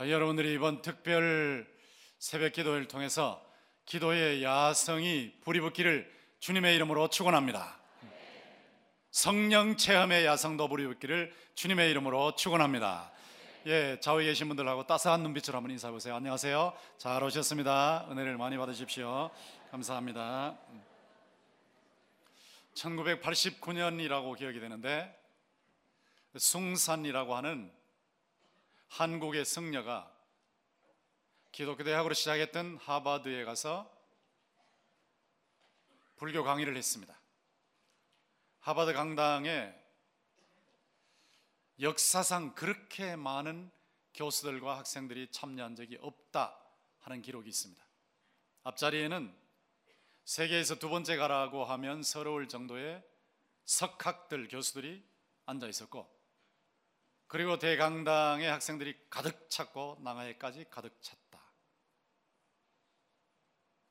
아, 여러분들이 이번 특별 새벽 기도를 통해서 기도의 야성이 불이 붙기를 주님의 이름으로 축원합니다. 성령 체험의 야성도 불이 붙기를 주님의 이름으로 축원합니다. 예, 좌우에 계신 분들하고 따스한 눈빛으로 한번 인사해 보세요. 안녕하세요. 잘 오셨습니다. 은혜를 많이 받으십시오. 감사합니다. 1989년이라고 기억이 되는데 숭산이라고 하는 한국의 승려가 기독교 대학으로 시작했던 하버드에 가서 불교 강의를 했습니다. 하버드 강당에 역사상 그렇게 많은 교수들과 학생들이 참여한 적이 없다 하는 기록이 있습니다. 앞자리에는 세계에서 두 번째 가라고 하면 서러울 정도의 석학들 교수들이 앉아 있었고 그리고 대강당의 학생들이 가득 찼고 난간에까지 가득 찼다.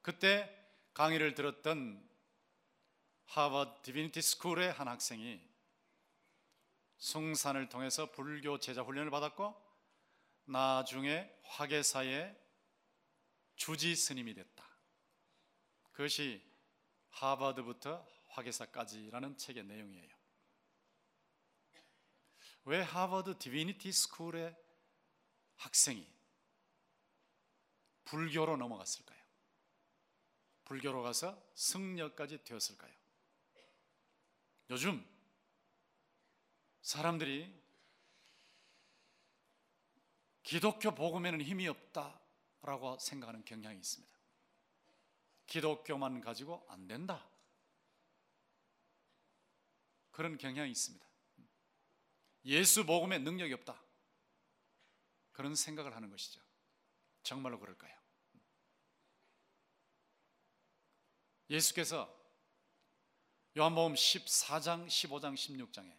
그때 강의를 들었던 Harvard Divinity School의 한 학생이 숭산을 통해서 불교 제자 훈련을 받았고 나중에 화계사의 주지 스님이 됐다. 그것이 하버드부터 화계사까지라는 책의 내용이에요. 왜 하버드 디비니티 스쿨의 학생이 불교로 넘어갔을까요? 불교로 가서 승려까지 되었을까요? 요즘 사람들이 기독교 복음에는 힘이 없다라고 생각하는 경향이 있습니다. 기독교만 가지고 안 된다. 그런 경향이 있습니다. 예수 복음에 능력이 없다. 그런 생각을 하는 것이죠. 정말로 그럴까요? 예수께서 요한복음 14장, 15장, 16장에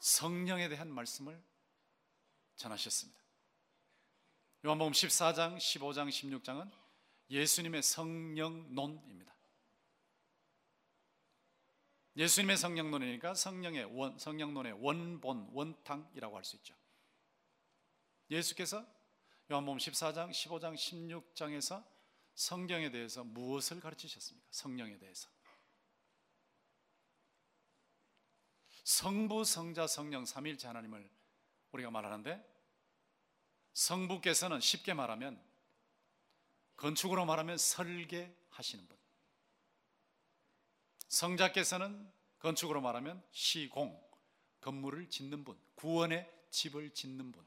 성령에 대한 말씀을 전하셨습니다. 요한복음 14장, 15장, 16장은 예수님의 성령론입니다. 예수님의 성령론이니까 성령의 원, 성령론의 원본, 원탕이라고 할 수 있죠. 예수께서 요한복음 14장, 15장, 16장에서 성경에 대해서 무엇을 가르치셨습니까? 성령에 대해서. 성부, 성자, 성령 삼일체 하나님을 우리가 말하는데 성부께서는 쉽게 말하면 건축으로 말하면 설계하시는 분. 성자께서는 건축으로 말하면 시공, 건물을 짓는 분, 구원의 집을 짓는 분.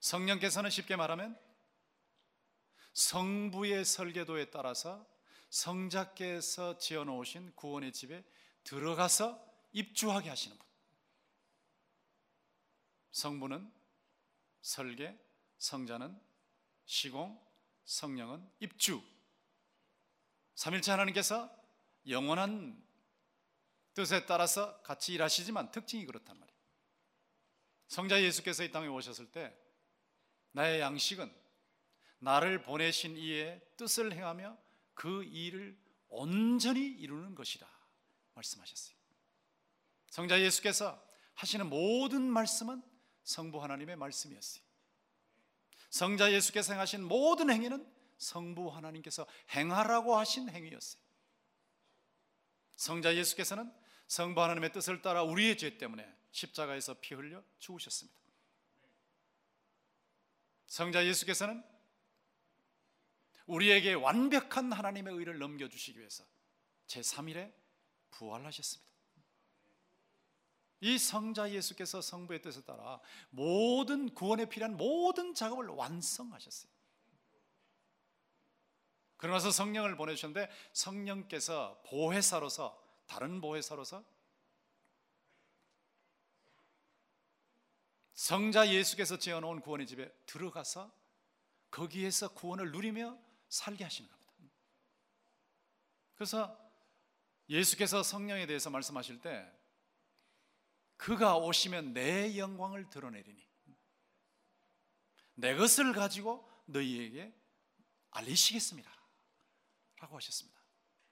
성령께서는 쉽게 말하면 성부의 설계도에 따라서 성자께서 지어 놓으신 구원의 집에 들어가서 입주하게 하시는 분. 성부는 설계, 성자는 시공, 성령은 입주. 삼일체 하나님께서 영원한 뜻에 따라서 같이 일하시지만 특징이 그렇단 말이에요. 성자 예수께서 이 땅에 오셨을 때 나의 양식은 나를 보내신 이의 뜻을 행하며 그 일을 온전히 이루는 것이다 말씀하셨어요. 성자 예수께서 하시는 모든 말씀은 성부 하나님의 말씀이었어요. 성자 예수께서 행하신 모든 행위는 성부 하나님께서 행하라고 하신 행위였어요. 성자 예수께서는 성부 하나님의 뜻을 따라 우리의 죄 때문에 십자가에서 피 흘려 죽으셨습니다. 성자 예수께서는 우리에게 완벽한 하나님의 의를 넘겨주시기 위해서 제3일에 부활하셨습니다. 이 성자 예수께서 성부의 뜻에 따라 모든 구원에 필요한 모든 작업을 완성하셨어요. 그러면서 성령을 보내주셨는데 성령께서 보혜사로서 다른 보혜사로서 성자 예수께서 지어놓은 구원의 집에 들어가서 거기에서 구원을 누리며 살게 하시는 겁니다. 그래서 예수께서 성령에 대해서 말씀하실 때 그가 오시면 내 영광을 드러내리니 내 것을 가지고 너희에게 알리시겠습니다. 라고 하셨습니다.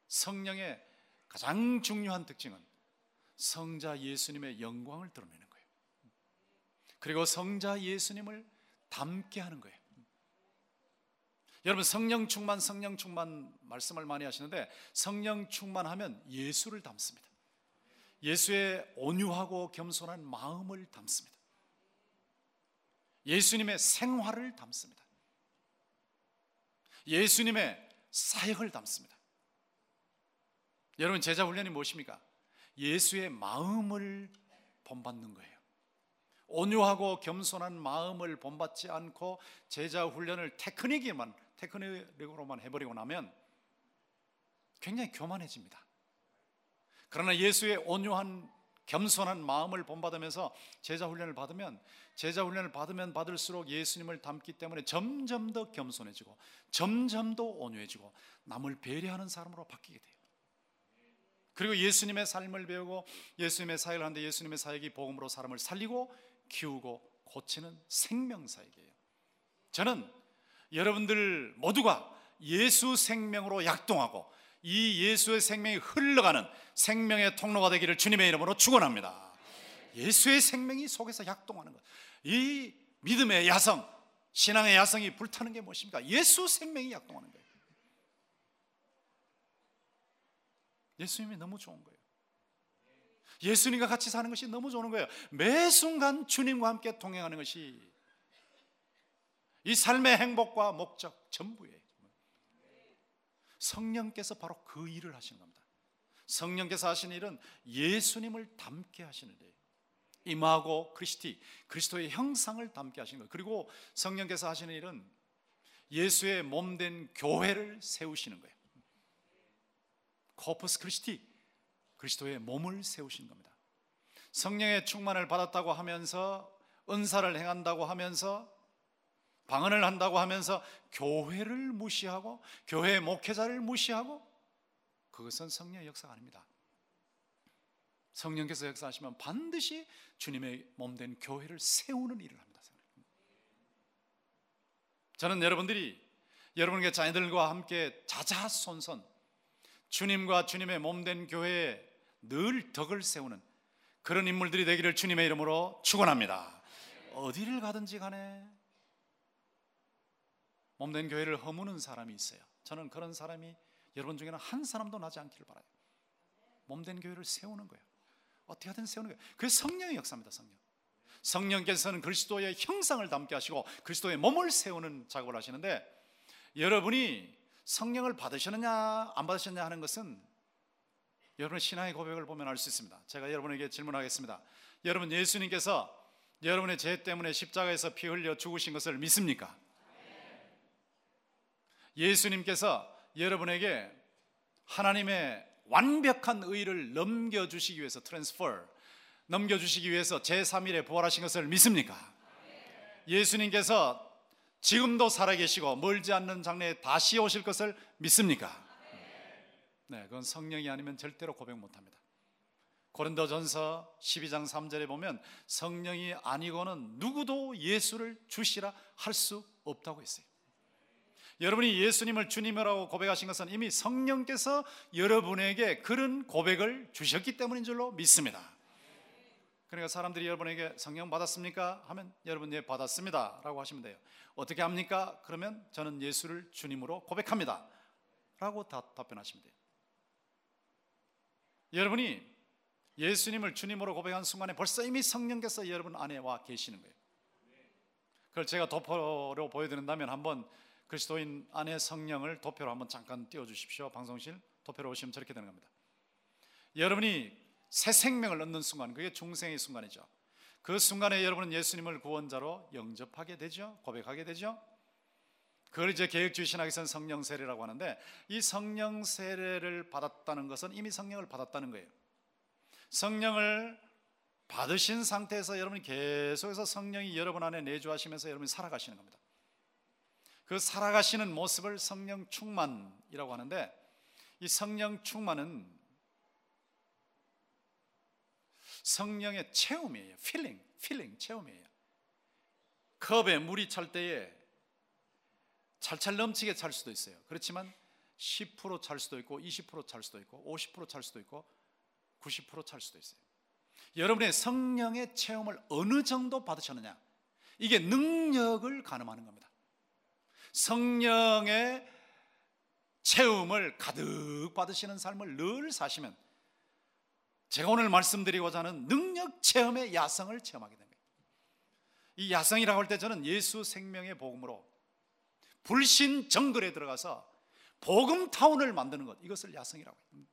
성령의 가장 중요한 특징은 성자 예수님의 영광을 드러내는 거예요. 그리고 성자 예수님을 닮게 하는 거예요. 여러분 성령 충만 성령 충만 말씀을 많이 하시는데 성령 충만하면 예수를 담습니다. 예수의 온유하고 겸손한 마음을 담습니다. 예수님의 생활을 담습니다. 예수님의 사역을 담습니다. 여러분 제자 훈련이 무엇입니까? 예수의 마음을 본받는 거예요. 온유하고 겸손한 마음을 본받지 않고 제자 훈련을 테크닉에만 테크닉으로만 해버리고 나면 굉장히 교만해집니다. 그러나 예수의 온유한 겸손한 마음을 본받으면서 제자 훈련을 받으면 제자 훈련을 받으면 받을수록 예수님을 닮기 때문에 점점 더 겸손해지고 점점 더 온유해지고 남을 배려하는 사람으로 바뀌게 돼요. 그리고 예수님의 삶을 배우고 예수님의 사역을 하는데 예수님의 사역이 복음으로 사람을 살리고 키우고 고치는 생명 사역이에요. 저는 여러분들 모두가 예수 생명으로 약동하고 이 예수의 생명이 흘러가는 생명의 통로가 되기를 주님의 이름으로 축원합니다. 예수의 생명이 속에서 약동하는 것. 이 믿음의 야성, 신앙의 야성이 불타는 게 무엇입니까? 예수 생명이 약동하는 거예요. 예수님이 너무 좋은 거예요. 예수님과 같이 사는 것이 너무 좋은 거예요. 매 순간 주님과 함께 동행하는 것이 이 삶의 행복과 목적 전부예요. 성령께서 바로 그 일을 하시는 겁니다. 성령께서 하시는 일은 예수님을 닮게 하시는 일이에요. Imago Christi, 그리스도의 형상을 닮게 하시는 거예요. 그리고 성령께서 하시는 일은 예수의 몸 된 교회를 세우시는 거예요. Corpus Christi, 그리스도의 몸을 세우시는 겁니다. 성령의 충만을 받았다고 하면서 은사를 행한다고 하면서 방언을 한다고 하면서 교회를 무시하고 교회 목회자를 무시하고 그것은 성령의 역사가 아닙니다. 성령께서 역사하시면 반드시 주님의 몸 된 교회를 세우는 일을 합니다. 저는 여러분들이 여러분의 자녀들과 함께 자자손손 주님과 주님의 몸 된 교회에 늘 덕을 세우는 그런 인물들이 되기를 주님의 이름으로 축원합니다. 어디를 가든지 간에 몸된 교회를 허무는 사람이 있어요. 저는 그런 사람이 여러분 중에는 한 사람도 나지 않기를 바라요. 몸된 교회를 세우는 거예요. 어떻게 하든 세우는 거예요. 그게 성령의 역사입니다. 성령. 성령께서는 그리스도의 형상을 담게 하시고 그리스도의 몸을 세우는 작업을 하시는데 여러분이 성령을 받으셨느냐 안 받으셨냐 하는 것은 여러분의 신앙의 고백을 보면 알 수 있습니다. 제가 여러분에게 질문하겠습니다. 여러분 예수님께서 여러분의 죄 때문에 십자가에서 피 흘려 죽으신 것을 믿습니까? 예수님께서 여러분에게 하나님의 완벽한 의를 넘겨주시기 위해서 transfer 넘겨주시기 위해서 제3일에 부활하신 것을 믿습니까? 예수님께서 지금도 살아계시고 멀지 않는 장래에 다시 오실 것을 믿습니까? 네, 그건 성령이 아니면 절대로 고백 못합니다. 고린도전서 12장 3절에 보면 성령이 아니고는 누구도 예수를 주시라 할 수 없다고 했어요. 여러분이 예수님을 주님이라고 고백하신 것은 이미 성령께서 여러분에게 그런 고백을 주셨기 때문인 줄로 믿습니다. 그러니까 사람들이 여러분에게 성령 받았습니까? 하면 여러분 예 받았습니다 라고 하시면 돼요 어떻게 합니까? 그러면 저는 예수를 주님으로 고백합니다 라고 다 답변하시면 돼요 여러분이 예수님을 주님으로 고백한 순간에 벌써 이미 성령께서 여러분 안에 와 계시는 거예요 그걸 제가 도표로 보여드린다면 한번 그리스도인 안에 성령을 도표로 한번 잠깐 띄워 주십시오. 방송실 도표로 오시면 저렇게 되는 겁니다. 여러분이 새 생명을 얻는 순간, 그게 중생의 순간이죠. 그 순간에 여러분은 예수님을 구원자로 영접하게 되죠. 고백하게 되죠. 그걸 이제 개혁주의 신학에서는 성령 세례라고 하는데 이 성령 세례를 받았다는 것은 이미 성령을 받았다는 거예요. 성령을 받으신 상태에서 여러분이 계속해서 성령이 여러분 안에 내주하시면서 여러분이 살아가시는 겁니다. 그 살아가시는 모습을 성령 충만이라고 하는데 이 성령 충만은 성령의 채움이에요. filling, filling, 채움이에요. 컵에 물이 찰 때에 찰찰 넘치게 찰 수도 있어요. 그렇지만 10%찰 수도 있고 20%찰 수도 있고 50%찰 수도 있고 90%찰 수도 있어요. 여러분의 성령의 체험을 어느 정도 받으셨느냐? 이게 능력을 가늠하는 겁니다. 성령의 체험을 가득 받으시는 삶을 늘 사시면 제가 오늘 말씀드리고자 하는 능력 체험의 야성을 체험하게 됩니다. 이 야성이라고 할 때 저는 예수 생명의 복음으로 불신 정글에 들어가서 복음 타운을 만드는 것 이것을 야성이라고 합니다.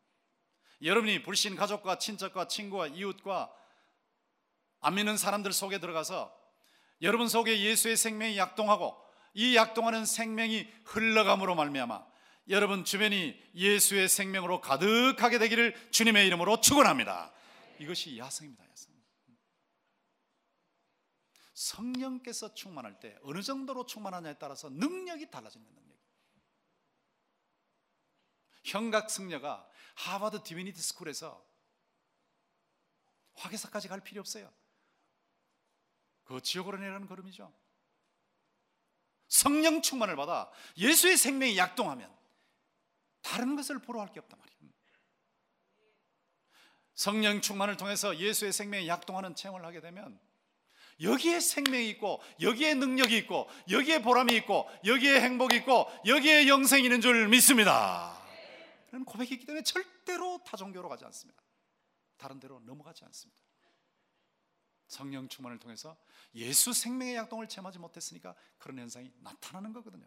여러분이 불신 가족과 친척과 친구와 이웃과 안 믿는 사람들 속에 들어가서 여러분 속에 예수의 생명이 약동하고 이 약동하는 생명이 흘러감으로 말미암아 여러분 주변이 예수의 생명으로 가득하게 되기를 주님의 이름으로 축원합니다. 이것이 야성입니다. 야성. 성령께서 충만할 때 어느 정도로 충만하냐에 따라서 능력이 달라지는 능력. 형각 승려가 하버드 디비니티 스쿨에서 화계사까지 갈 필요 없어요. 그 지옥으로 내려는 걸음이죠. 성령 충만을 받아 예수의 생명이 약동하면 다른 것을 보러 할 게 없단 말이에요. 성령 충만을 통해서 예수의 생명이 약동하는 체험을 하게 되면 여기에 생명이 있고 여기에 능력이 있고 여기에 보람이 있고 여기에 행복이 있고 여기에 영생이 있는 줄 믿습니다. 그런 고백이 있기 때문에 절대로 타종교로 가지 않습니다. 다른 데로 넘어가지 않습니다. 성령 충만을 통해서 예수 생명의 약동을 체험하지 못했으니까 그런 현상이 나타나는 거거든요.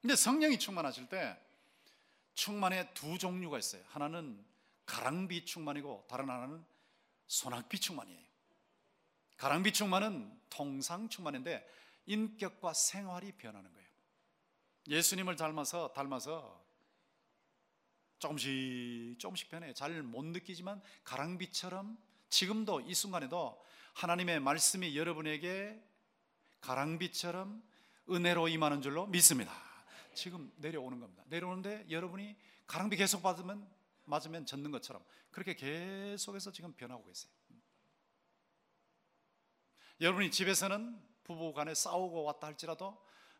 근데 성령이 충만하실 때 충만의 두 종류가 있어요. 하나는 가랑비 충만이고 다른 하나는 소낙비 충만이에요. 가랑비 충만은 통상 충만인데 인격과 생활이 변하는 거예요. 예수님을 닮아서 닮아서 조금씩 조금씩 변해요. 잘못 느끼지만 가랑비처럼 지금도 이 순간에도 하나님의 말씀이 여러분에게 가랑비처럼 은혜로 임하는 줄로 믿습니다. 지금 내려오는 겁니다. 내려오는데 여러분이 가랑비 계속 받으면 맞으면 젖는 것처럼 그렇게 계속해서 지금 변하고 계세요. 여러분이 집에서는 부부 간에 싸우고 왔다 할지라도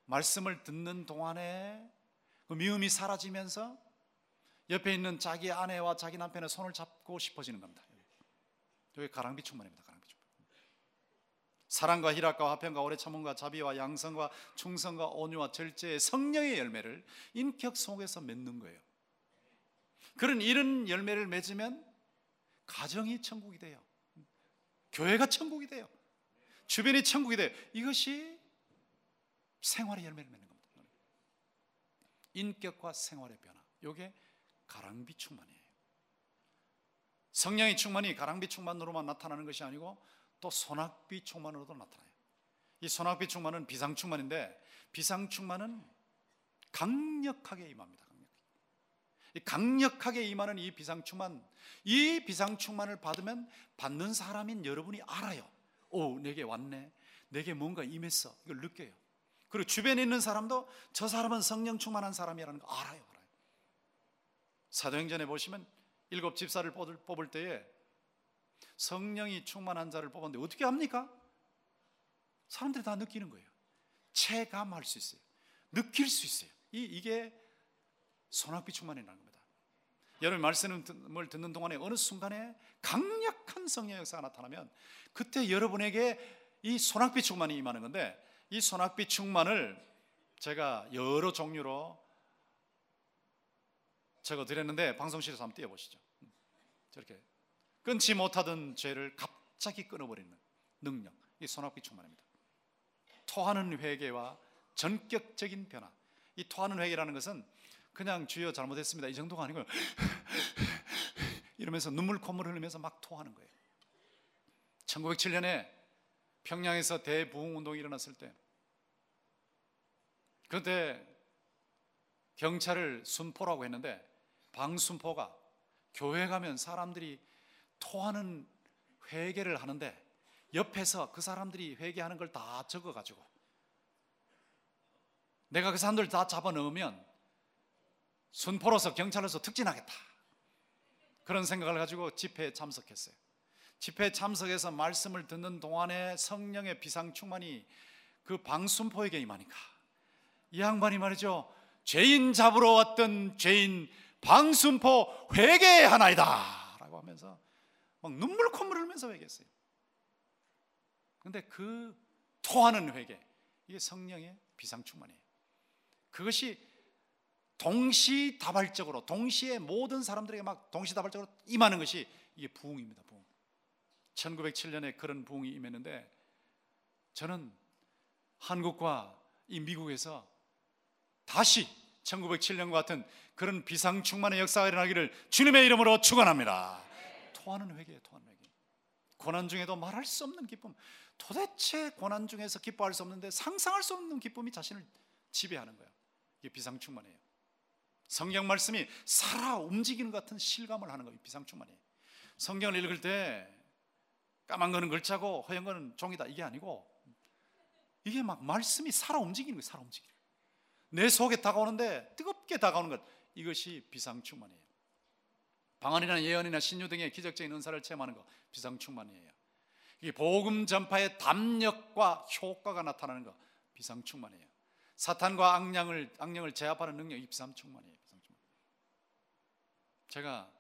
말씀을 듣는 동안에 그 미움이 사라지면서 옆에 있는 자기 아내와 자기 남편의 손을 잡고 싶어지는 겁니다. 여기 가랑비 충만입니다. 사랑과 희락과 화평과 오래 참음과 자비와 양성과 충성과 온유와 절제의 성령의 열매를 인격 속에서 맺는 거예요. 그런 이런 열매를 맺으면 가정이 천국이 돼요. 교회가 천국이 돼요. 주변이 천국이 돼요. 이것이 생활의 열매를 맺는 겁니다. 인격과 생활의 변화. 이게 가랑비 충만이에요. 성령의 충만이 가랑비 충만으로만 나타나는 것이 아니고 또 소낙비 충만으로도 나타나요. 이 소낙비 충만은 비상 충만인데 비상 충만은 강력하게 임합니다. 강력하게. 임하는 이 비상 충만, 이 비상 충만을 받으면 받는 사람인 여러분이 알아요. 오, 내게 왔네. 내게 뭔가 임했어. 이걸 느껴요. 그리고 주변에 있는 사람도 저 사람은 성령 충만한 사람이라는 거 알아요. 알아요. 사도행전에 보시면 일곱 집사를 뽑을 때에 성령이 충만한 자를 뽑았는데 어떻게 합니까? 사람들이 다 느끼는 거예요. 체감할 수 있어요. 느낄 수 있어요. 이, 이게 소낙비 충만이라는 겁니다. 여러분 말씀을 듣는 동안에 어느 순간에 강력한 성령 역사가 나타나면 그때 여러분에게 이 소낙비 충만이 임하는 건데 이 소낙비 충만을 제가 여러 종류로 적어 드렸는데 방송실에서 한번 띄워보시죠. 저렇게 끊지 못하던 죄를 갑자기 끊어버리는 능력. 이 손아귀 충만입니다. 토하는 회개와 전격적인 변화. 이 토하는 회개라는 것은 그냥 주여 잘못했습니다. 이 정도가 아니고 이러면서 눈물 콧물 흘리면서 막 토하는 거예요. 1907년에 평양에서 대부흥 운동이 일어났을 때 그때 경찰을 순포라고 했는데 방순포가 교회 가면 사람들이 토하는 회개를 하는데 옆에서 그 사람들이 회개하는 걸 다 적어 가지고 내가 그 사람들 다 잡아 넣으면 순포로서 경찰로서 특진하겠다. 그런 생각을 가지고 집회에 참석했어요. 집회에 참석해서 말씀을 듣는 동안에 성령의 비상 충만이 그 방순포에게 임하니까 이 양반이 말이죠. 죄인 잡으러 왔던 죄인 방순포 회개하나이다. 라고 하면서 막 눈물 콧물 흘면서 회개했어요. 근데 그 토하는 회개 이게 성령의 비상충만이에요. 그것이 동시다발적으로 동시에 모든 사람들에게 막 동시다발적으로 임하는 것이 이게 부흥입니다. 부흥. 1907년에 그런 부흥이 임했는데 저는 한국과 이 미국에서 다시 1907년과 같은 그런 비상 충만의 역사가 일어나기를 주님의 이름으로 축원합니다. 토하는 회개예요, 토하는 회개. 고난 중에도 말할 수 없는 기쁨. 도대체 고난 중에서 기뻐할 수 없는데 상상할 수 없는 기쁨이 자신을 지배하는 거예요. 이게 비상 충만이에요. 성경 말씀이 살아 움직이는 것 같은 실감을 하는 거예요. 비상 충만이에요. 성경을 읽을 때 까만 거는 글자고 허연 거는 종이다 이게 아니고 이게 막 말씀이 살아 움직이는 거예요. 살아 움직이는. 내 속에 다가오는데 뜨겁게 다가오는 것 이것이 비상충만이에요. 방언이나 예언이나 신유 등의 기적적인 은사를 체험하는 것 비상충만이에요. 이 복음 전파의 담력과 효과가 나타나는 것 비상충만이에요. 사탄과 악령을 악령을 제압하는 능력이 비상충만이에요. 비상충만. 제가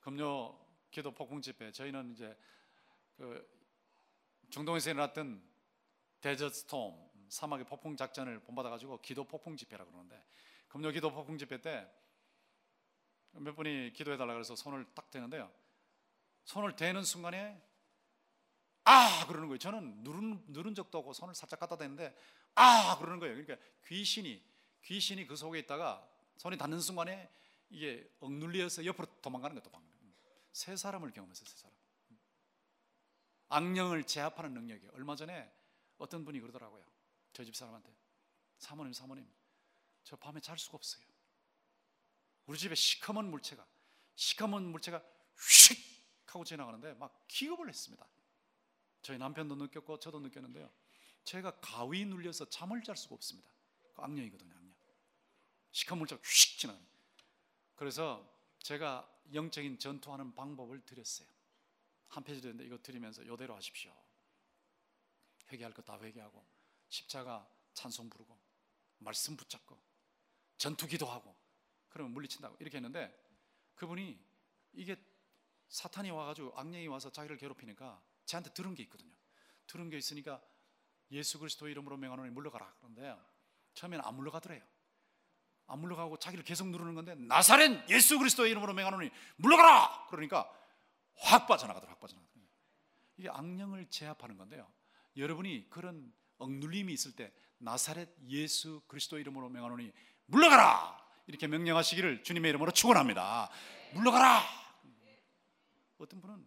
금요 기도 폭풍 집회 저희는 이제 그 중동에서 일어났던 데저트 스톰 사막의 폭풍 작전을 본받아 가지고 기도 폭풍 집회라고 그러는데 금요 기도 폭풍 집회 때 몇 분이 기도해 달라 그래서 손을 딱 대는데요. 손을 대는 순간에 아 그러는 거예요. 저는 누른 누른 적도 없고 손을 살짝 갖다 대는데 아 그러는 거예요. 그러니까 귀신이 귀신이 그 속에 있다가 손이 닿는 순간에 이게 억눌려서 옆으로 도망가는 것도 방금 세 사람을 경험했어요. 세 사람. 악령을 제압하는 능력이 얼마 전에 어떤 분이 그러더라고요. 저희 집 사람한테 사모님 사모님 저 밤에 잘 수가 없어요. 우리 집에 시커먼 물체가 시커먼 물체가 휙 하고 지나가는데 막 기겁을 했습니다. 저희 남편도 느꼈고 저도 느꼈는데요. 제가 가위 눌려서 잠을 잘 수가 없습니다. 그 악령이거든요, 악령. 시커먼 물체가 휙 지나가는. 그래서 제가 영적인 전투하는 방법을 드렸어요. 한 페이지 되는데 이거 드리면서 이대로 하십시오. 회개할 거다 회개하고 십자가 찬송 부르고 말씀 붙잡고 전투 기도하고 그러면 물리친다고 이렇게 했는데 그분이 이게 사탄이 와가지고 악령이 와서 자기를 괴롭히니까 저한테 들은 게 있거든요. 들은 게 있으니까 예수 그리스도 이름으로 명하노니 물러가라 그런데 처음에는 안 물러가더래요. 안 물러가고 자기를 계속 누르는 건데 나사렛 예수 그리스도 이름으로 명하노니 물러가라 그러니까 확 빠져나가더라 확 빠져나가더라. 이게 악령을 제압하는 건데요. 여러분이 그런 억눌림이 있을 때 나사렛 예수 그리스도 이름으로 명하노니 물러가라 이렇게 명령하시기를 주님의 이름으로 축원합니다. 물러가라. 어떤 분은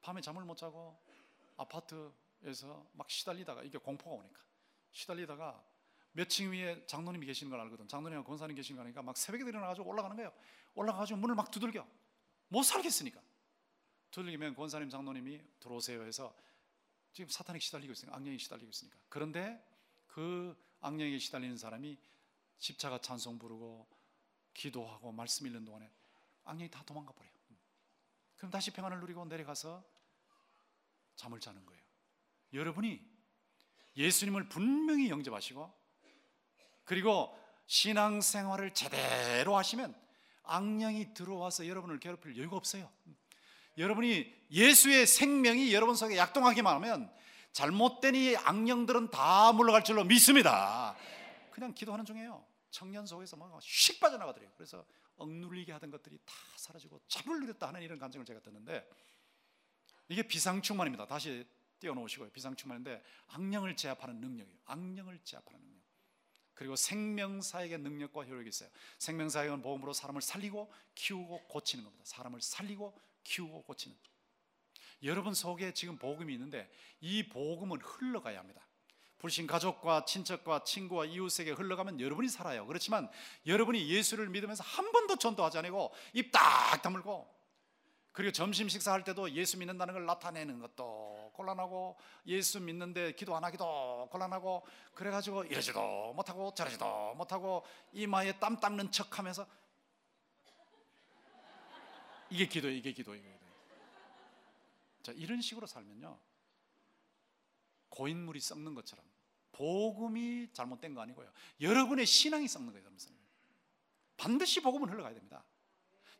밤에 잠을 못 자고 아파트에서 막 시달리다가 이게 공포가 오니까 시달리다가 몇 층 위에 장로님이 계시는 걸 알거든. 장로님과 권사님 계시는 거니까 막 새벽에 일어나가지고 올라가는 거예요. 올라가가지고 문을 막 두들겨. 못 살겠으니까. 두들기면 권사님 장로님이 들어오세요 해서 지금 사탄이 시달리고 있으니까 악령이 시달리고 있으니까. 그런데 그 악령에 시달리는 사람이 십자가 찬송 부르고 기도하고 말씀 읽는 동안에 악령이 다 도망가 버려요. 그럼 다시 평안을 누리고 내려가서 잠을 자는 거예요. 여러분이 예수님을 분명히 영접하시고 그리고 신앙생활을 제대로 하시면 악령이 들어와서 여러분을 괴롭힐 여유가 없어요. 여러분이 예수의 생명이 여러분 속에 약동하기만 하면 잘못된 이 악령들은 다 물러갈 줄로 믿습니다. 그냥 기도하는 중에요. 청년 속에서 막 휙 빠져나가더래요. 그래서 억눌리게 하던 것들이 다 사라지고 잠을 누렸다 하는 이런 감정을 제가 듣는데 이게 비상충만입니다. 다시 띄워놓으시고요. 비상충만인데 악령을 제압하는 능력이에요. 악령을 제압하는 능력. 그리고 생명사역의 능력과 효력이 있어요. 생명사역은 복음으로 사람을 살리고 키우고 고치는 겁니다. 사람을 살리고 키우고 고치는. 여러분 속에 지금 복음이 있는데 이 복음은 흘러가야 합니다. 불신 가족과 친척과 친구와 이웃에게 흘러가면 여러분이 살아요. 그렇지만 여러분이 예수를 믿으면서 한 번도 전도하지 않고 입 딱 다물고 그리고 점심 식사할 때도 예수 믿는다는 걸 나타내는 것도 곤란하고 예수 믿는데 기도 안 하기도 곤란하고 그래가지고 이러지도 못하고 저러지도 못하고 이마에 땀 닦는 척하면서 이게 기도예요. 이게 기도예요. 자 이런 식으로 살면요 고인물이 썩는 것처럼 복음이 잘못된 거 아니고요. 여러분의 신앙이 썩는 거예요. 여러분. 반드시 복음은 흘러가야 됩니다.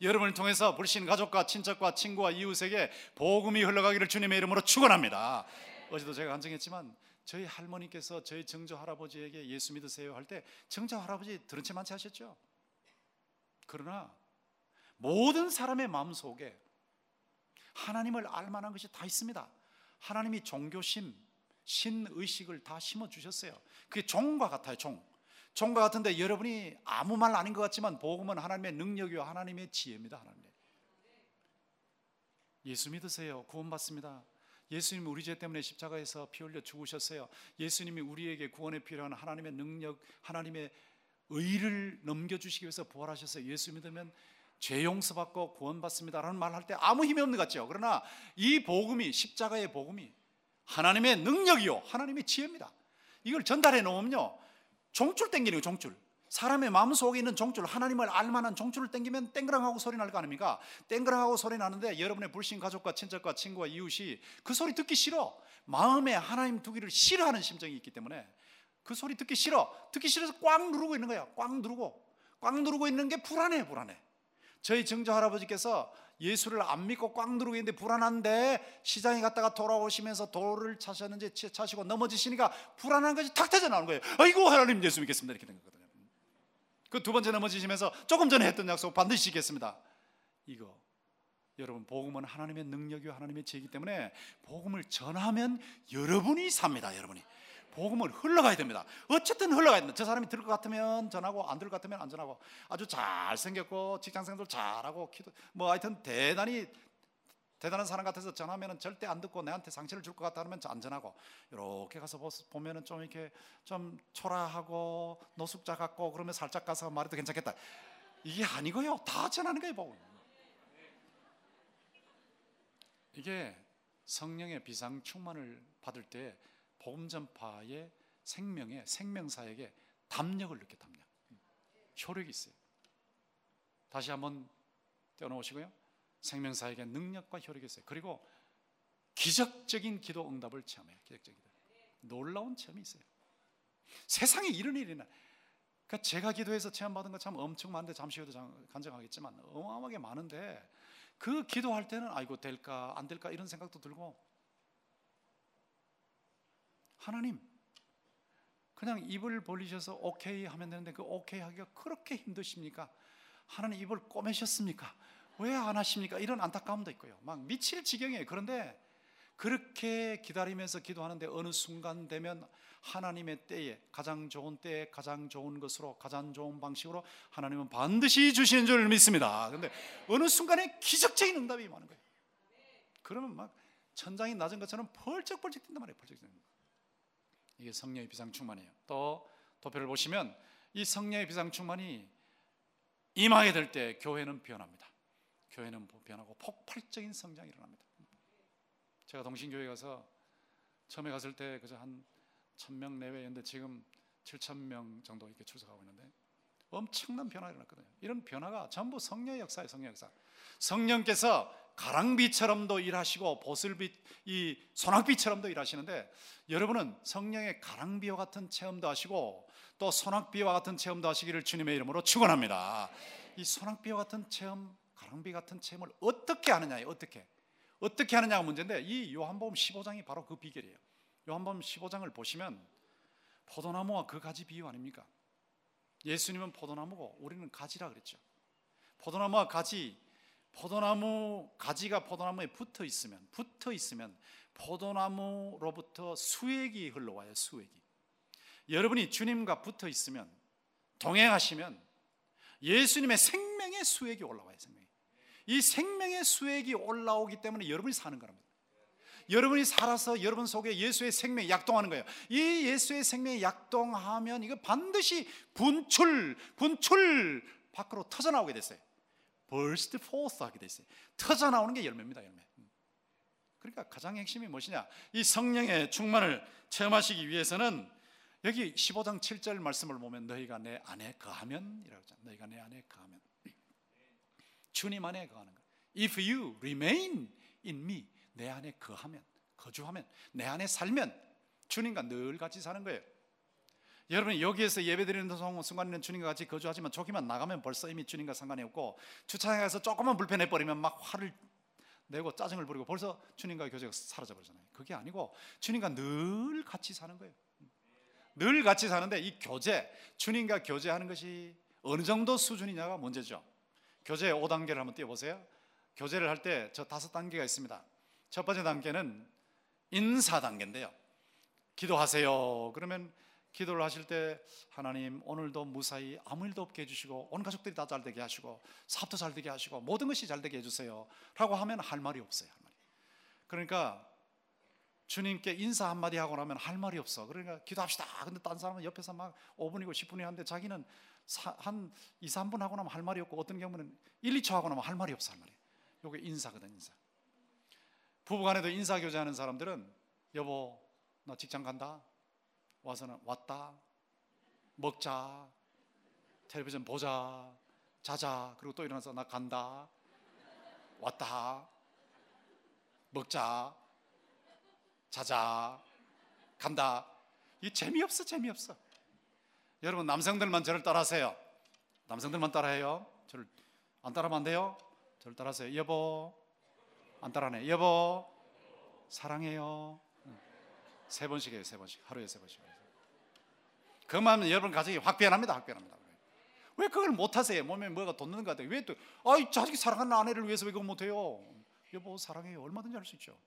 여러분을 통해서 불신 가족과 친척과 친구와 이웃에게 복음이 흘러가기를 주님의 이름으로 축원합니다. 어제도 제가 간증했지만 저희 할머니께서 저희 정조 할아버지에게 예수 믿으세요 할때 정조 할아버지 들은 채 많지 하셨죠. 그러나 모든 사람의 마음 속에 하나님을 알 만한 것이 다 있습니다. 하나님이 종교심, 신의식을 다 심어 주셨어요. 그게 종과 같아요, 종. 종과 같은데 여러분이 아무 말 아닌 것 같지만 복음은 하나님의 능력이요 하나님의 지혜입니다. 하나님의. 예수 믿으세요. 구원받습니다. 예수님이 우리 죄 때문에 십자가에서 피 흘려 죽으셨어요. 예수님이 우리에게 구원에 필요한 하나님의 능력, 하나님의 의를 넘겨주시기 위해서 부활하셨어요. 예수 믿으면 죄 용서받고 구원받습니다라는 말 할 때 아무 힘이 없는 것 같죠. 그러나 이 복음이 십자가의 복음이 하나님의 능력이요, 하나님의 지혜입니다. 이걸 전달해 놓으면요, 종줄 땡기는 거 종줄. 사람의 마음 속에 있는 종줄, 하나님을 알만한 종줄을 땡기면 땡그랑하고 소리 날 거 아닙니까? 땡그랑하고 소리 나는데 여러분의 불신 가족과 친척과 친구와 이웃이 그 소리 듣기 싫어. 마음에 하나님 두기를 싫어하는 심정이 있기 때문에 그 소리 듣기 싫어. 듣기 싫어서 꽉 누르고 있는 거야. 꽉 누르고. 꽉 누르고 있는 게 불안해, 불안해. 저희 증조 할아버지께서 예수를 안 믿고 꽉 누르고 있는데 불안한데 시장에 갔다가 돌아오시면서 돌을 차셨는지 차시고 넘어지시니까 불안한 것이 탁 터져 나오는 거예요. 아이고 하나님 예수 믿겠습니다 이렇게 된 거거든요. 그 두 번째 넘어지시면서 조금 전에 했던 약속 반드시 지겠습니다. 이거 여러분 복음은 하나님의 능력이요 하나님의 지혜이기 때문에 복음을 전하면 여러분이 삽니다. 여러분이 복음을 흘러가야 됩니다. 어쨌든 흘러가야 됩니다. 저 사람이 들을 것 같으면 전하고 안 들을 것 같으면 안 전하고 아주 잘 생겼고 직장생들 잘하고 기도 뭐 하여튼 대단히 대단한 사람 같아서 전하면 절대 안 듣고 내한테 상처를 줄 것 같다면 안 전하고 이렇게 가서 보면은 좀 이렇게 좀 초라하고 노숙자 같고 그러면 살짝 가서 말해도 괜찮겠다. 이게 아니고요. 다 전하는 거예요, 복음. 이게 성령의 비상 충만을 받을 때 복음 전파의 생명에 생명사에게 담력을 느껴 담력. 효력이 있어요. 다시 한번 떼어놓으시고요. 생명사에게 능력과 효력이 있어요. 그리고 기적적인 기도 응답을 체험해요. 기적적인 놀라운 체험이 있어요. 세상에 이런 일이 나 그러니까 제가 기도해서 체험받은 것참 엄청 많은데 잠시 후에도 간증하겠지만 어마어마하게 많은데 그 기도할 때는 아이고 될까 안 될까 이런 생각도 들고 하나님 그냥 입을 벌리셔서 오케이 하면 되는데 그 오케이 하기가 그렇게 힘드십니까? 하나님 입을 꼬매셨습니까? 왜 안 하십니까? 이런 안타까움도 있고요. 막 미칠 지경이에요. 그런데 그렇게 기다리면서 기도하는데 어느 순간 되면 하나님의 때에 가장 좋은 때에 가장 좋은 것으로 가장 좋은 방식으로 하나님은 반드시 주시는 줄 믿습니다. 근데 어느 순간에 기적적인 응답이 많은 거예요. 그러면 막 천장이 낮은 것처럼 펄쩍펄쩍 뛴단 말이에요. 펄쩍 뛴단 이 게 성령의 비상 충만이에요. 또 도표를 보시면 이 성령의 비상 충만이 임하게 될 때 교회는 변합니다. 교회는 변하고 폭발적인 성장이 일어납니다. 제가 동신교회 가서 처음에 갔을 때 그저 한 천 명 내외였는데 지금 7천 명 정도 이렇게 출석하고 있는데 엄청난 변화가 일어났거든요. 이런 변화가 전부 성령의 역사예요, 성령 역사. 성령께서 가랑비처럼도 일하시고 보슬빛 이 소낙비처럼도 일하시는데 여러분은 성령의 가랑비와 같은 체험도 하시고 또 소낙비와 같은 체험도 하시기를 주님의 이름으로 축원합니다. 이 소낙비와 같은 체험, 가랑비 같은 체험을 어떻게 하느냐예요. 어떻게? 어떻게 하느냐가 문제인데 이 요한복음 15장이 바로 그 비결이에요. 요한복음 15장을 보시면 포도나무와 그 가지 비유 아닙니까? 예수님은 포도나무고 우리는 가지라 그랬죠. 포도나무와 가지 포도나무 가지가 포도나무에 붙어 있으면 붙어 있으면 포도나무로부터 수액이 흘러와요. 수액이. 여러분이 주님과 붙어 있으면 동행하시면 예수님의 생명의 수액이 올라와요. 생명이. 이 생명의 수액이 올라오기 때문에 여러분이 사는 거랍니다. 여러분이 살아서 여러분 속에 예수의 생명이 약동하는 거예요. 이 예수의 생명이 약동하면 이거 반드시 분출, 분출 밖으로 터져 나오게 됐어요. Burst forth 하게 돼 있어요. 터져 나오는 게 열매입니다, 열매. 그러니까 가장 핵심이 무엇이냐? 이 성령의 충만을 체험하시기 위해서는 여기 15장 7절 말씀을 보면 너희가 내 안에 거하면이라고 하잖아. 너희가 내 안에 거하면. 주님 안에 거하는 거. If you remain in me, 내 안에 거하면, 거주하면, 내 안에 살면 주님과 늘 같이 사는 거예요. 여러분 여기에서 예배드리는 순간에는 주님과 같이 거주하지만 저기만 나가면 벌써 이미 주님과 상관이 없고 주차장에 가서 조금만 불편해 버리면 막 화를 내고 짜증을 부리고 벌써 주님과의 교제가 사라져 버리잖아요. 그게 아니고 주님과 늘 같이 사는 거예요. 늘 같이 사는데 이 교제, 주님과 교제하는 것이 어느 정도 수준이냐가 문제죠. 교제 5단계를 한번 띄워보세요. 교제를 할 때 저 다섯 단계가 있습니다. 첫 번째 단계는 인사 단계인데요. 기도하세요. 그러면 기도를 하실 때 하나님 오늘도 무사히 아무 일도 없게 해주시고 온 가족들이 다 잘 되게 하시고 사업도 잘 되게 하시고 모든 것이 잘 되게 해주세요. 라고 하면 할 말이 없어요. 할 말이. 그러니까 주님께 인사 한마디 하고 나면 할 말이 없어. 그러니까 기도합시다. 근데 딴 사람은 옆에서 막 5분이고 10분이 하는데 자기는 한 2, 3분 하고 나면 할 말이 없고 어떤 경우는 1, 2초 하고 나면 할 말이 없어. 할 말이. 요게 인사거든, 인사. 부부간에도 인사 교제하는 사람들은 여보, 나 직장 간다. 와서는 왔다. 먹자. 텔레비전 보자. 자자. 그리고 또 일어나서 나 간다. 왔다. 먹자. 자자. 간다. 이 재미없어, 재미없어. 여러분 남성들만 저를 따라하세요. 남성들만 따라해요. 저를 안 따라하면 안 돼요. 저를 따라하세요. 여보. 안 따라하네. 여보. 사랑해요. 세 번씩 해요, 세 번씩. 하루에 세 번씩. 그만 하면 여러분 가정이 확 변합니다, 확 변합니다. 왜 그걸 못 하세요? 몸에 뭐가 돋는 것 같아요. 왜 또, 아이, 자식이 사랑하는 아내를 위해서 왜 그걸 못 해요? 여보, 사랑해요. 얼마든지 할 수 있죠.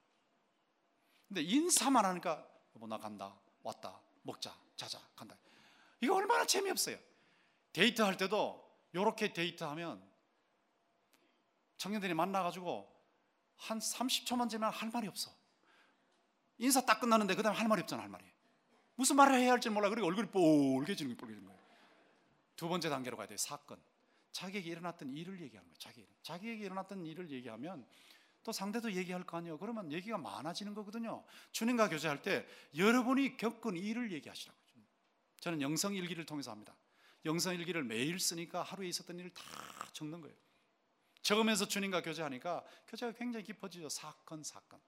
근데 인사만 하니까, 여보, 나 간다. 왔다. 먹자. 자자. 간다. 이거 얼마나 재미없어요. 데이트 할 때도, 요렇게 데이트 하면, 청년들이 만나가지고, 한 30초만 지나면 할 말이 없어. 인사 딱 끝나는데 그 다음에 할 말이 없잖아 할 말이 무슨 말을 해야 할지 몰라. 그리고 얼굴이 뻘개지는 뻘개지는 거예요. 두 번째 단계로 가야 돼요. 사건. 자기에게 일어났던 일을 얘기하는 거예요. 자기, 자기에게 일어났던 일을 얘기하면 또 상대도 얘기할 거 아니에요. 그러면 얘기가 많아지는 거거든요. 주님과 교제할 때 여러분이 겪은 일을 얘기하시라고 저는 영성 일기를 통해서 합니다. 영성 일기를 매일 쓰니까 하루에 있었던 일을 다 적는 거예요. 적으면서 주님과 교제하니까 교제가 굉장히 깊어지죠. 사건 사건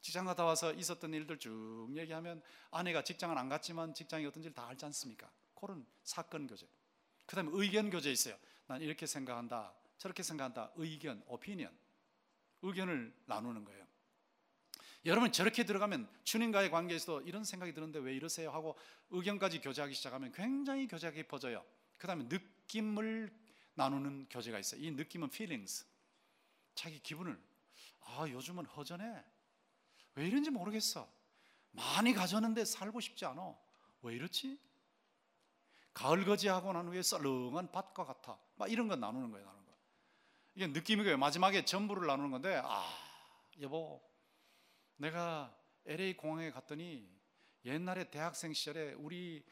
직장 갔다 와서 있었던 일들 쭉 얘기하면 아내가 직장은 안 갔지만 직장이 어떤지를 다 알지 않습니까? 그런 사건 교제. 그 다음에 의견 교제 있어요. 난 이렇게 생각한다. 저렇게 생각한다. 의견, 오피니언. 의견을 나누는 거예요. 여러분 저렇게 들어가면 주님과의 관계에서도 이런 생각이 드는데 왜 이러세요? 하고 의견까지 교제하기 시작하면 굉장히 교제가 깊어져요. 그 다음에 느낌을 나누는 교제가 있어요. 이 느낌은 feelings. 자기 기분을 아 요즘은 허전해. 왜 이런지 모르겠어. 많이 가졌는데 살고 싶지 않아. 왜 이렇지? 가을 거지하고 난 후에 썰렁한 밭과 같아. 막 이런 거 나누는 거예요, 나누는 거. 이게 느낌이고요. 마지막에 전부를 나누는 건데, 아, 여보, 내가 LA 공항에 갔더니 옛날에 대학생 시절에 우리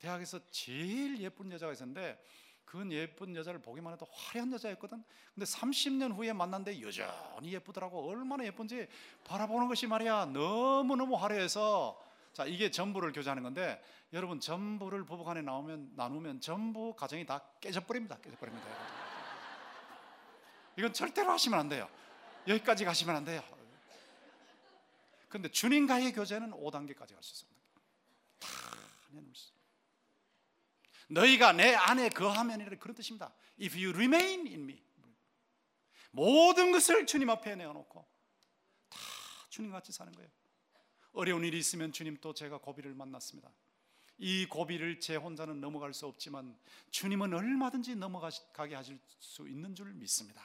대학에서 제일 예쁜 여자가 있었는데 그 예쁜 여자를 보기만 해도 화려한 여자였거든. 근데 30년 후에 만난데 여전히 예쁘더라고. 얼마나 예쁜지 바라보는 것이 말이야. 너무너무 화려해서 자, 이게 전부를 교제하는 건데 여러분 전부를 부부 간에 나오면 나누면 전부 가정이 다 깨져버립니다. 깨져버립니다. 이건 절대로 하시면 안 돼요. 여기까지 가시면 안 돼요. 근데 주님과의 교제는 5단계까지 갈 수 있습니다. 다 내놓을 수 너희가 내 안에 거하면이라 그런 뜻입니다. If you remain in me. 모든 것을 주님 앞에 내어놓고 다 주님 같이 사는 거예요. 어려운 일이 있으면 주님 또 제가 고비를 만났습니다. 이 고비를 제 혼자는 넘어갈 수 없지만 주님은 얼마든지 넘어가게 하실 수 있는 줄 믿습니다.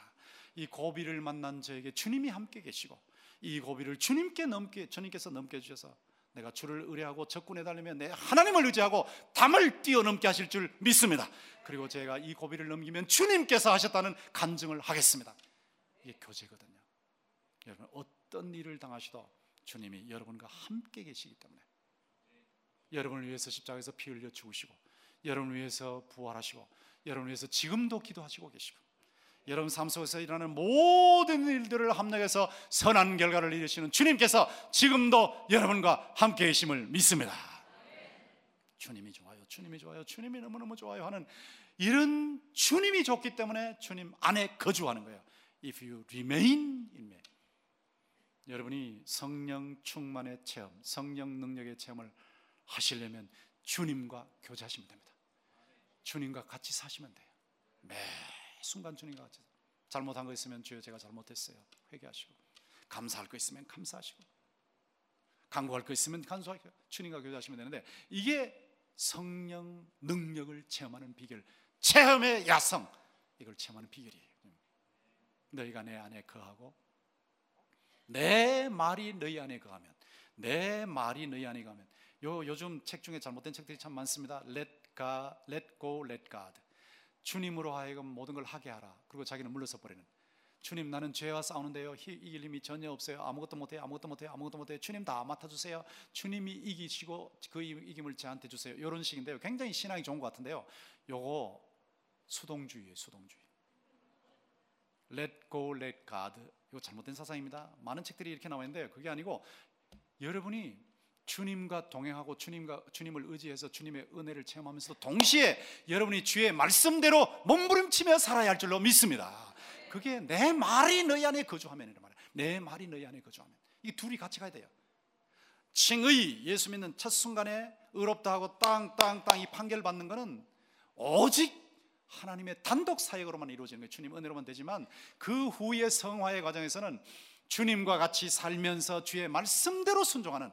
이 고비를 만난 저에게 주님이 함께 계시고 이 고비를 주님께 넘게 주님께서 넘게 주셔서 내가 주를 의뢰하고 적군에 달리면 내 하나님을 의지하고 담을 뛰어넘게 하실 줄 믿습니다. 그리고 제가 이 고비를 넘기면 주님께서 하셨다는 간증을 하겠습니다. 이게 교제거든요. 여러분 어떤 일을 당하시도 주님이 여러분과 함께 계시기 때문에 여러분을 위해서 십자가에서 피 흘려 죽으시고 여러분을 위해서 부활하시고 여러분을 위해서 지금도 기도하시고 계시고 여러분 삶 속에서 일어나는 모든 일들을 합력해서 선한 결과를 이루시는 주님께서 지금도 여러분과 함께 계심을 믿습니다. 주님이 좋아요. 주님이 좋아요. 주님이 너무너무 좋아요 하는 이런 주님이 좋기 때문에 주님 안에 거주하는 거예요. If you remain in me. 여러분이 성령 충만의 체험, 성령 능력의 체험을 하시려면 주님과 교제하시면 됩니다. 주님과 같이 사시면 돼요. 매 순간 주님과 같이 잘못한 거 있으면 주여 제가 잘못했어요. 회개하시고 감사할 거 있으면 감사하시고 간구할 거 있으면 간구하시고 주님과 교제하시면 되는데 이게 성령 능력을 체험하는 비결, 체험의 야성 이걸 체험하는 비결이에요. 너희가 내 안에 거하고 내 말이 너희 안에 거하면 내 말이 너희 안에 거하면 요 요즘 책 중에 잘못된 책들이 참 많습니다. Let God, Let Go, Let God. 주님으로 하여금 모든 걸 하게 하라. 그리고 자기는 물러서 버리는. 주님 나는 죄와 싸우는데요. 이길 힘이 전혀 없어요. 아무것도 못해요. 아무것도 못해요. 아무것도 못해요. 주님 다 맡아주세요. 주님이 이기시고 그 이김을 저한테 주세요. 이런 식인데요. 굉장히 신앙이 좋은 것 같은데요. 요거 수동주의예요 수동주의. Let go, let God. 이거 잘못된 사상입니다. 많은 책들이 이렇게 나와 있는데 그게 아니고 여러분이 주님과 동행하고 주님과 주님을 의지해서 주님의 은혜를 체험하면서 동시에 여러분이 주의 말씀대로 몸부림치며 살아야 할 줄로 믿습니다. 그게 내 말이 너희 안에 거주하면 이란 말이야. 내 말이 너희 안에 거주하면 이 둘이 같이 가야 돼요. 칭의 예수 믿는 첫 순간에 의롭다 하고 땅 땅 땅 이 판결 받는 것은 오직 하나님의 단독 사역으로만 이루어지는 거예요. 주님 은혜로만 되지만 그 후의 성화의 과정에서는 주님과 같이 살면서 주의 말씀대로 순종하는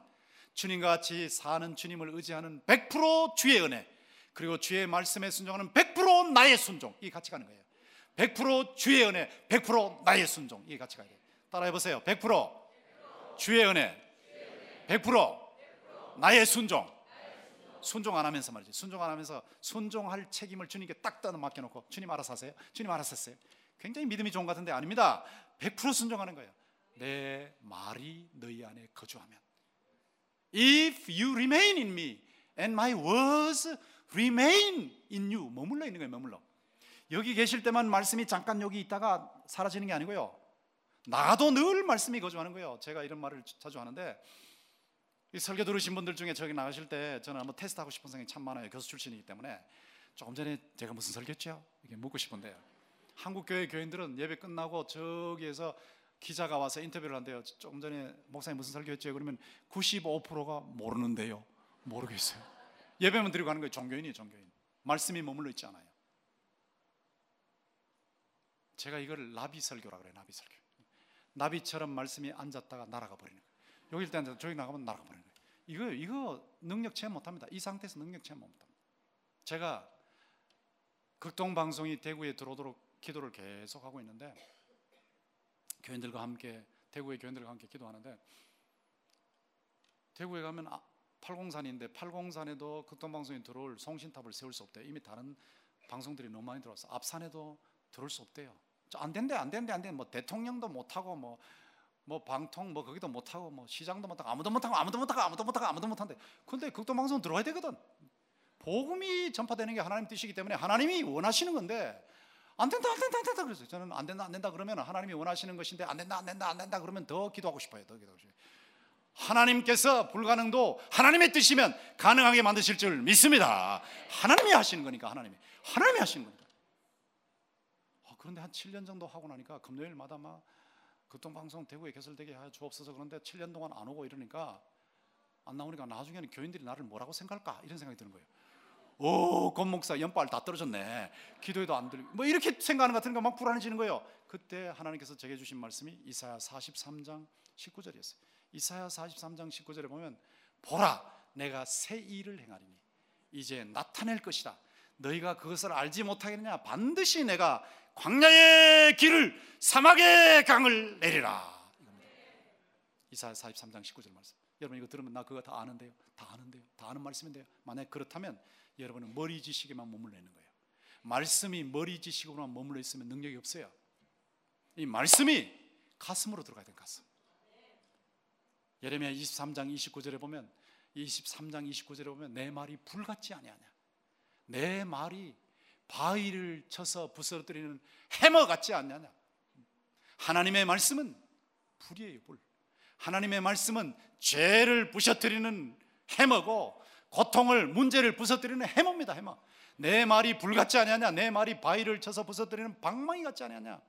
주님과 같이 사는 주님을 의지하는 100% 주의 은혜 그리고 주의 말씀에 순종하는 100% 나의 순종 이 같이 가는 거예요. 100% 주의 은혜, 100% 나의 순종. 이게 같이 가야 돼요. 따라해 보세요. 100% 주의 은혜, 100% 나의 순종. 순종 안 하면서 말이지. 순종 안 하면서 순종할 책임을 주님께 딱 맡겨놓고 주님 알아서 하세요. 주님 알아서 했어요. 굉장히 믿음이 좋은 것 같은데 아닙니다. 100% 순종하는 거예요. 내 말이 너희 안에 거주하면. If you remain in me and my words remain in you. 머물러 있는 거예요. 머물러. 여기 계실 때만 말씀이 잠깐 여기 있다가 사라지는 게 아니고요. 나도 늘 말씀이 거주하는 거예요. 제가 이런 말을 자주 하는데 이 설교 들으신 분들 중에 저기 나가실 때 저는 한번 테스트하고 싶은 생각이 참 많아요. 교수 출신이기 때문에 조금 전에 제가 무슨 설교했죠? 이게 묻고 싶은데요. 한국 교회 교인들은 예배 끝나고 저기에서 기자가 와서 인터뷰를 한대요. 조금 전에 목사님 무슨 설교했죠? 그러면 95%가 모르는데요. 모르겠어요. 예배만 드리고 가는 거예요. 종교인이에요, 종교인. 말씀이 머물러 있지 않아요. 제가 이걸 나비 설교라 그래요. 나비 설교. 나비처럼 말씀이 앉았다가 날아가 버리는 거예요. 여기 일때 앉아 저기 나가면 날아가 버리는 거예요. 이거 이거 능력 체험 못 합니다. 이 상태에서 능력 체험 못 합니다. 제가 극동 방송이 대구에 들어오도록 기도를 계속 하고 있는데 교인들과 함께 대구의 교인들과 함께 기도하는데 대구에 가면 아, 팔공산인데 팔공산에도 극동방송이 들어올 송신탑을 세울 수 없대요. 이미 다른 방송들이 너무 많이 들어와서 앞산에도 들어올 수 없대요. 안 된대, 안 된대, 안 돼. 뭐 대통령도 못 하고 뭐. 뭐 방통 뭐 거기도 못 하고 뭐 시장도 못 하고 아무도 못 하고 아무도 못 하고 아무도 못 하고 아무도 못 한대. 근데 극동 방송 들어와야 되거든. 복음이 전파되는 게 하나님 뜻이기 때문에 하나님이 원하시는 건데 안 된다 안 된다 안 된다 그래서 저는 안 된다 안 된다 그러면 하나님이 원하시는 것인데 안 된다 안 된다 안 된다 그러면 더 기도하고 싶어요. 더 기도하고 싶어요. 하나님께서 불가능도 하나님의 뜻이면 가능하게 만드실 줄 믿습니다. 하나님이 하시는 거니까 하나님이 하나님이 하시는 거니까. 그런데 한 7년 정도 하고 나니까 금요일마다 막 교통방송 대구에 개설되게 하여 주옵소서 그런데 7년 동안 안 오고 이러니까 안 나오니까 나중에는 교인들이 나를 뭐라고 생각할까 이런 생각이 드는 거예요. 오, 권 목사 연빨 다 떨어졌네. 기도해도 안 들리고 뭐 이렇게 생각하는 것 같으니까 막 불안해지는 거예요. 그때 하나님께서 제게 주신 말씀이 이사야 43장 19절이었어요. 이사야 43장 19절에 보면 보라 내가 새 일을 행하리니 이제 나타낼 것이다. 너희가 그것을 알지 못하겠느냐? 반드시 내가 광야의 길을 사막의 강을 내리라. 이사야 43장 19절 말씀. 여러분 이거 들으면 나 그거 다 아는데요. 다 아는데요. 다 아는 말씀인데요. 만약 그렇다면 여러분은 머리 지식에만 머물러 있는 거예요. 말씀이 머리 지식으로만 머물러 있으면 능력이 없어요. 이 말씀이 가슴으로 들어가야 돼 가슴. 예레미야 23장 29절에 보면 23장 29절에 보면 내 말이 불 같지 아니하냐. 내 말이 바위를 쳐서 부서뜨리는 해머 같지 않냐냐. 하나님의 말씀은 불이에요, 불. 하나님의 말씀은 죄를 부셔뜨리는 해머고 고통을 문제를 부서뜨리는 해머입니다, 해머. 내 말이 불 같지 않냐냐. 내 말이 바위를 쳐서 부서뜨리는 방망이 같지 않냐냐.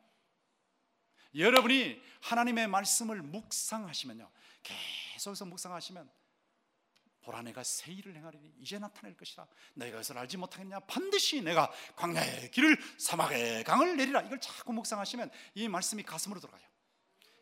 여러분이 하나님의 말씀을 묵상하시면요. 계속해서 묵상하시면 보라 내가 새 일을 행하리니 이제 나타낼 것이라 너희가 그것을 알지 못하겠냐 반드시 내가 광야의 길을 사막의 강을 내리라 이걸 자꾸 묵상하시면 이 말씀이 가슴으로 들어가요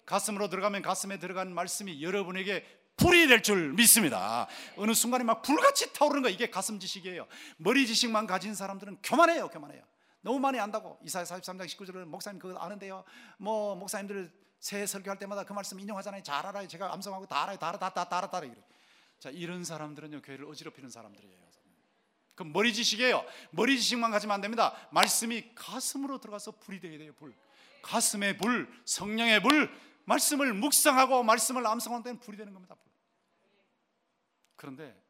가슴으로 들어가면 가슴에 들어간 말씀이 여러분에게 불이 될 줄 믿습니다. 어느 순간에 막 불같이 타오르는 거 이게 가슴 지식이에요. 머리 지식만 가진 사람들은 교만해요 교만해요. 너무 많이 안다고. 이사야 43장 19절은 목사님 그거 아는데요. 뭐 목사님들 새 설교할 때마다 그 말씀 인용하잖아요. 잘 알아요. 제가 암송하고 다 알아요. 다 알아 다 알아 다 알아 다 알아 자 이런 사람들은요 교회를 어지럽히는 사람들이에요. 그 머리 지식이에요. 머리 지식만 가지면 안 됩니다. 말씀이 가슴으로 들어가서 불이 되어야 돼요 불. 가슴의 불 성령의 불 말씀을 묵상하고 말씀을 암송하는 데는 불이 되는 겁니다 불. 그런데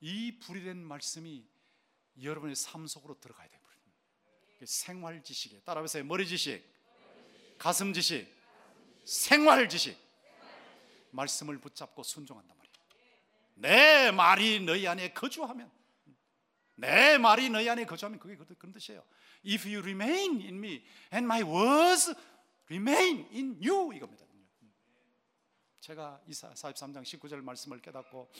이 불이 된 말씀이 여러분의 삶 속으로 들어가야 돼요 불. 생활 지식이에요. 따라해보세요. 머리 지식 가슴 지식 생활 지식. 말씀을 붙잡고 순종한단 말이에요. 내 말이 너희 안에 거주하면 내 말이 너희 안에 거주하면 그게 그런 뜻이에요. If you remain in me and my words remain in you 이겁니다 제가 이사 43장 19절 말씀을 깨닫고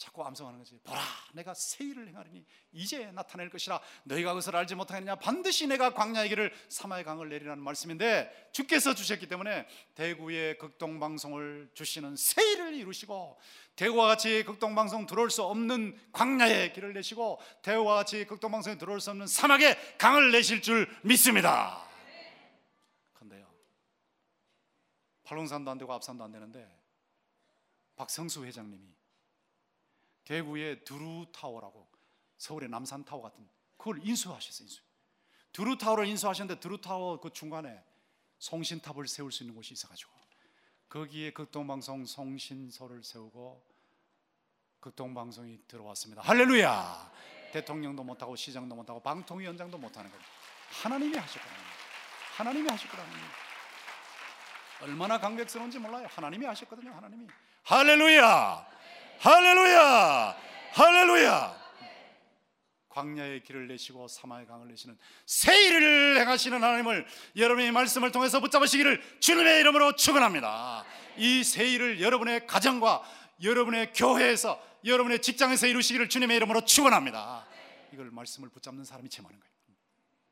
자꾸 암송하는 거지. 보라, 내가 새 일을 행하리니 이제 나타낼 것이라. 너희가 그것을 알지 못하느냐? 반드시 내가 광야의 길을 사마의 강을 내리라는 말씀인데 주께서 주셨기 때문에 대구의 극동 방송을 주시는 새 일을 이루시고 대구와 같이 극동 방송 들어올 수 없는 광야의 길을 내시고 대구와 같이 극동 방송에 들어올 수 없는 사막의 강을 내실 줄 믿습니다. 근데요. 팔롱산도 안 되고 앞산도 안 되는데 박성수 회장님이 대구의 두루타워라고 서울의 남산타워 같은 그걸 인수하셨어요. 인수. 두루타워를 인수하셨는데 두루타워 그 중간에 송신탑을 세울 수 있는 곳이 있어가지고 거기에 극동방송 송신소를 세우고 극동방송이 들어왔습니다. 할렐루야! 대통령도 못하고 시장도 못하고 방통위원장도 못하는 거예요. 하나님이 하셨거든요. 하나님이 하셨거든요. 얼마나 강백스러운지 몰라요. 하나님이 하셨거든요. 하나님이. 할렐루야! 할렐루야! 할렐루야! 광야의 길을 내시고 사마의 강을 내시는 새 일을 행하시는 하나님을 여러분의 말씀을 통해서 붙잡으시기를 주님의 이름으로 축원합니다. 이새 일을 여러분의 가정과 여러분의 교회에서 여러분의 직장에서 이루시기를 주님의 이름으로 축원합니다. 이걸 말씀을 붙잡는 사람이 제 많은 거예요.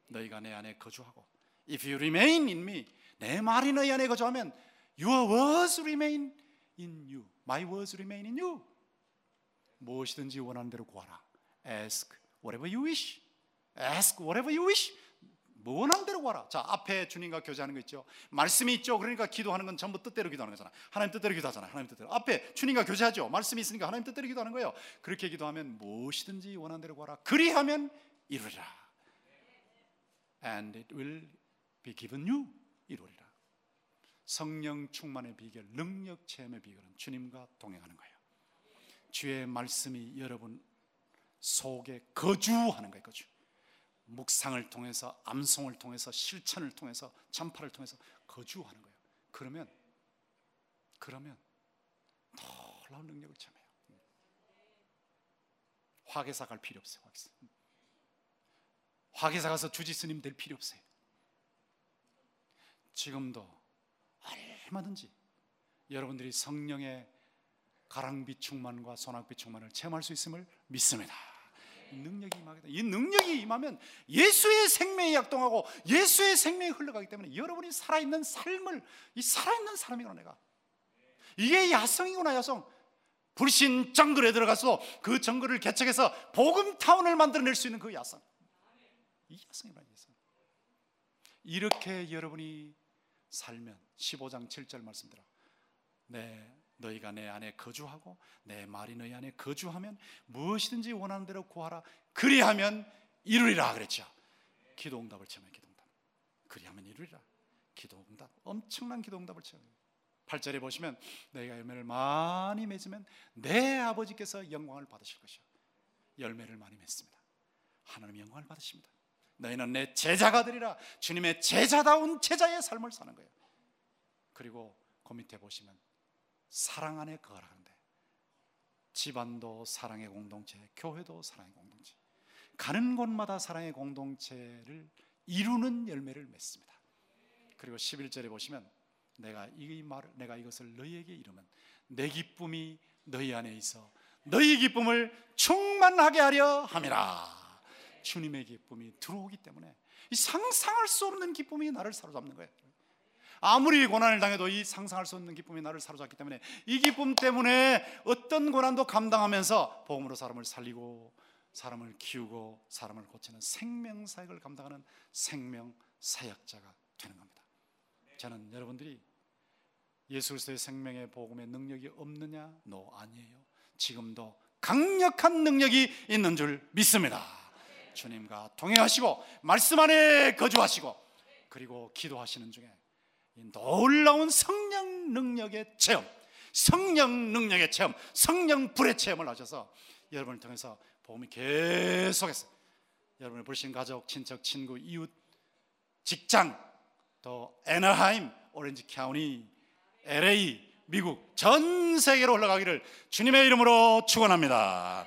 너희가 내 안에 거주하고 if you remain in me 내 말이 너희 안에 거주하면 your words remain in you my words remain in you 무엇이든지 원하는 대로 구하라. Ask whatever you wish. Ask whatever you wish. 원하는 대로 구하라. 자, 앞에 주님과 교제하는 거 있죠. 말씀이 있죠. 그러니까 기도하는 건 전부 뜻대로 기도하는 거잖아. 하나님 뜻대로 기도하잖아. 하나님 뜻대로. 앞에 주님과 교제하죠. 말씀이 있으니까 하나님 뜻대로 기도하는 거예요. 그렇게 기도하면 무엇이든지 원하는 대로 구하라. 그리하면 이루리라. And it will be given you. 이루리라. 성령 충만의 비결, 능력 체험의 비결은 주님과 동행하는 거예요. 주의 말씀이 여러분 속에 거주하는 거예요. 거주. 묵상을 통해서 암송을 통해서 실천을 통해서 참파를 통해서 거주하는 거예요. 그러면 그러면 놀라운 능력을 참해요. 화계사 갈 필요 없어요. 화계사. 화계사 가서 주지스님 될 필요 없어요. 지금도 얼마든지 여러분들이 성령의 가랑비 충만과 소낙비 충만을 체험할 수 있음을 믿습니다. 이 능력이 임하겠다. 이 능력이 임하면 예수의 생명이 약동하고 예수의 생명이 흘러가기 때문에 여러분이 살아있는 삶을 이 살아있는 사람이구나 내가. 이게 야성이구나 야성. 불신 정글에 들어가서 그 정글을 개척해서 복음 타운을 만들어낼 수 있는 그 야성. 이 야성이구나 야성. 이렇게 여러분이 살면 15장 7절 말씀대로 네 너희가 내 안에 거주하고 내 말이 너희 안에 거주하면 무엇이든지 원하는 대로 구하라. 그리하면 이루리라 그랬죠. 기도 응답을 체험해 기도 응답. 그리하면 이루리라. 기도 응답. 엄청난 기도 응답을 체험해. 8절에 보시면 너희가 열매를 많이 맺으면 내 아버지께서 영광을 받으실 것이요. 열매를 많이 맺습니다. 하나님 영광을 받으십니다. 너희는 내 제자가 되리라. 주님의 제자다운 제자의 삶을 사는 거예요. 그리고 그 밑에 보시면 사랑 안에 거하라는데 집안도 사랑의 공동체, 교회도 사랑의 공동체. 가는 곳마다 사랑의 공동체를 이루는 열매를 맺습니다. 그리고 11절에 보시면 내가 이 말, 내가 이것을 너희에게 이루면 내 기쁨이 너희 안에 있어 너희 기쁨을 충만하게 하려 함이라. 주님의 기쁨이 들어오기 때문에 이 상상할 수 없는 기쁨이 나를 사로잡는 거예요. 아무리 고난을 당해도 이 상상할 수 없는 기쁨이 나를 사로잡기 때문에 이 기쁨 때문에 어떤 고난도 감당하면서 복음으로 사람을 살리고 사람을 키우고 사람을 고치는 생명 사역을 감당하는 생명 사역자가 되는 겁니다. 저는 여러분들이 예수 그리스도의 생명의 복음의 능력이 없느냐? 노 아니에요. 지금도 강력한 능력이 있는 줄 믿습니다. 주님과 동행하시고 말씀 안에 거주하시고 그리고 기도하시는 중에 놀라운 성령 능력의 체험, 성령 능력의 체험, 성령 불의 체험을 하셔서 여러분을 통해서 복음이 계속해서 여러분의 불신 가족, 친척, 친구, 이웃, 직장, 또 애너하임, 오렌지 카운티, LA, 미국 전 세계로 올라가기를 주님의 이름으로 축원합니다.